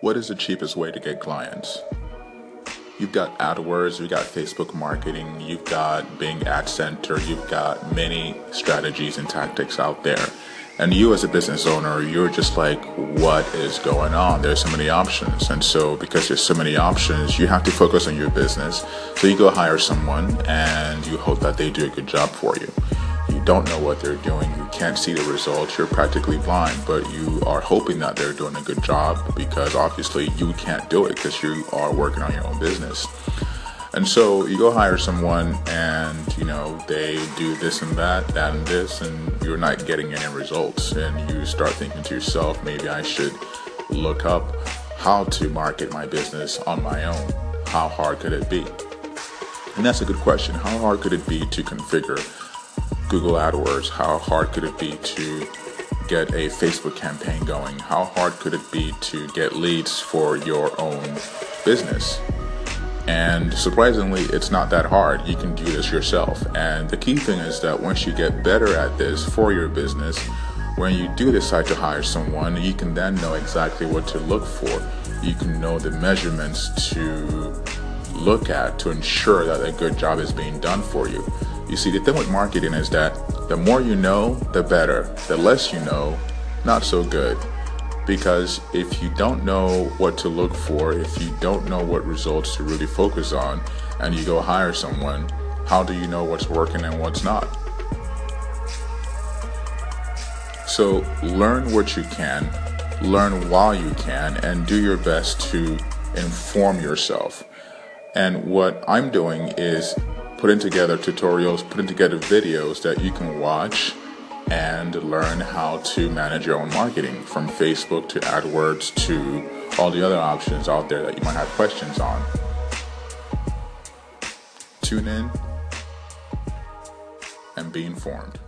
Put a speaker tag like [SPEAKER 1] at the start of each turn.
[SPEAKER 1] what is the cheapest way to get clients? You've got AdWords, you've got Facebook marketing, you've got Bing Ad Center, you've got many strategies and tactics out there. And you as a business owner, you're just like, what is going on? There's so many options. And so because there's so many options, you have to focus on your business. So you go hire someone and you hope that they do a good job for you you don't know what they're doing, can't see the results, you're practically blind, but you are hoping that they're doing a good job because obviously you can't do it because you are working on your own business. And so you go hire someone and you know they do this and that, that and this, and you're not getting any results. And you start thinking to yourself, maybe I should look up how to market my business on my own. How hard could it be? And that's a good question. How hard could it be to configure Google AdWords? How hard could it be to get a Facebook campaign going? How hard could it be to get leads for your own business? And surprisingly, it's not that hard. You can do this yourself. And the key thing is that once you get better at this for your business, when you do decide to hire someone, you can then know exactly what to look for. You can know the measurements to look at to ensure that a good job is being done for you. You see, the thing with marketing is that the more you know, the better. The less you know, not so good. Because if you don't know what to look for, if you don't know what results to really focus on, and you go hire someone, how do you know what's working and what's not? So learn what you can, learn while you can, and do your best to inform yourself. And what I'm doing is putting together tutorials, putting together videos that you can watch and learn how to manage your own marketing from Facebook to AdWords to all the other options out there that you might have questions on. Tune in and be informed.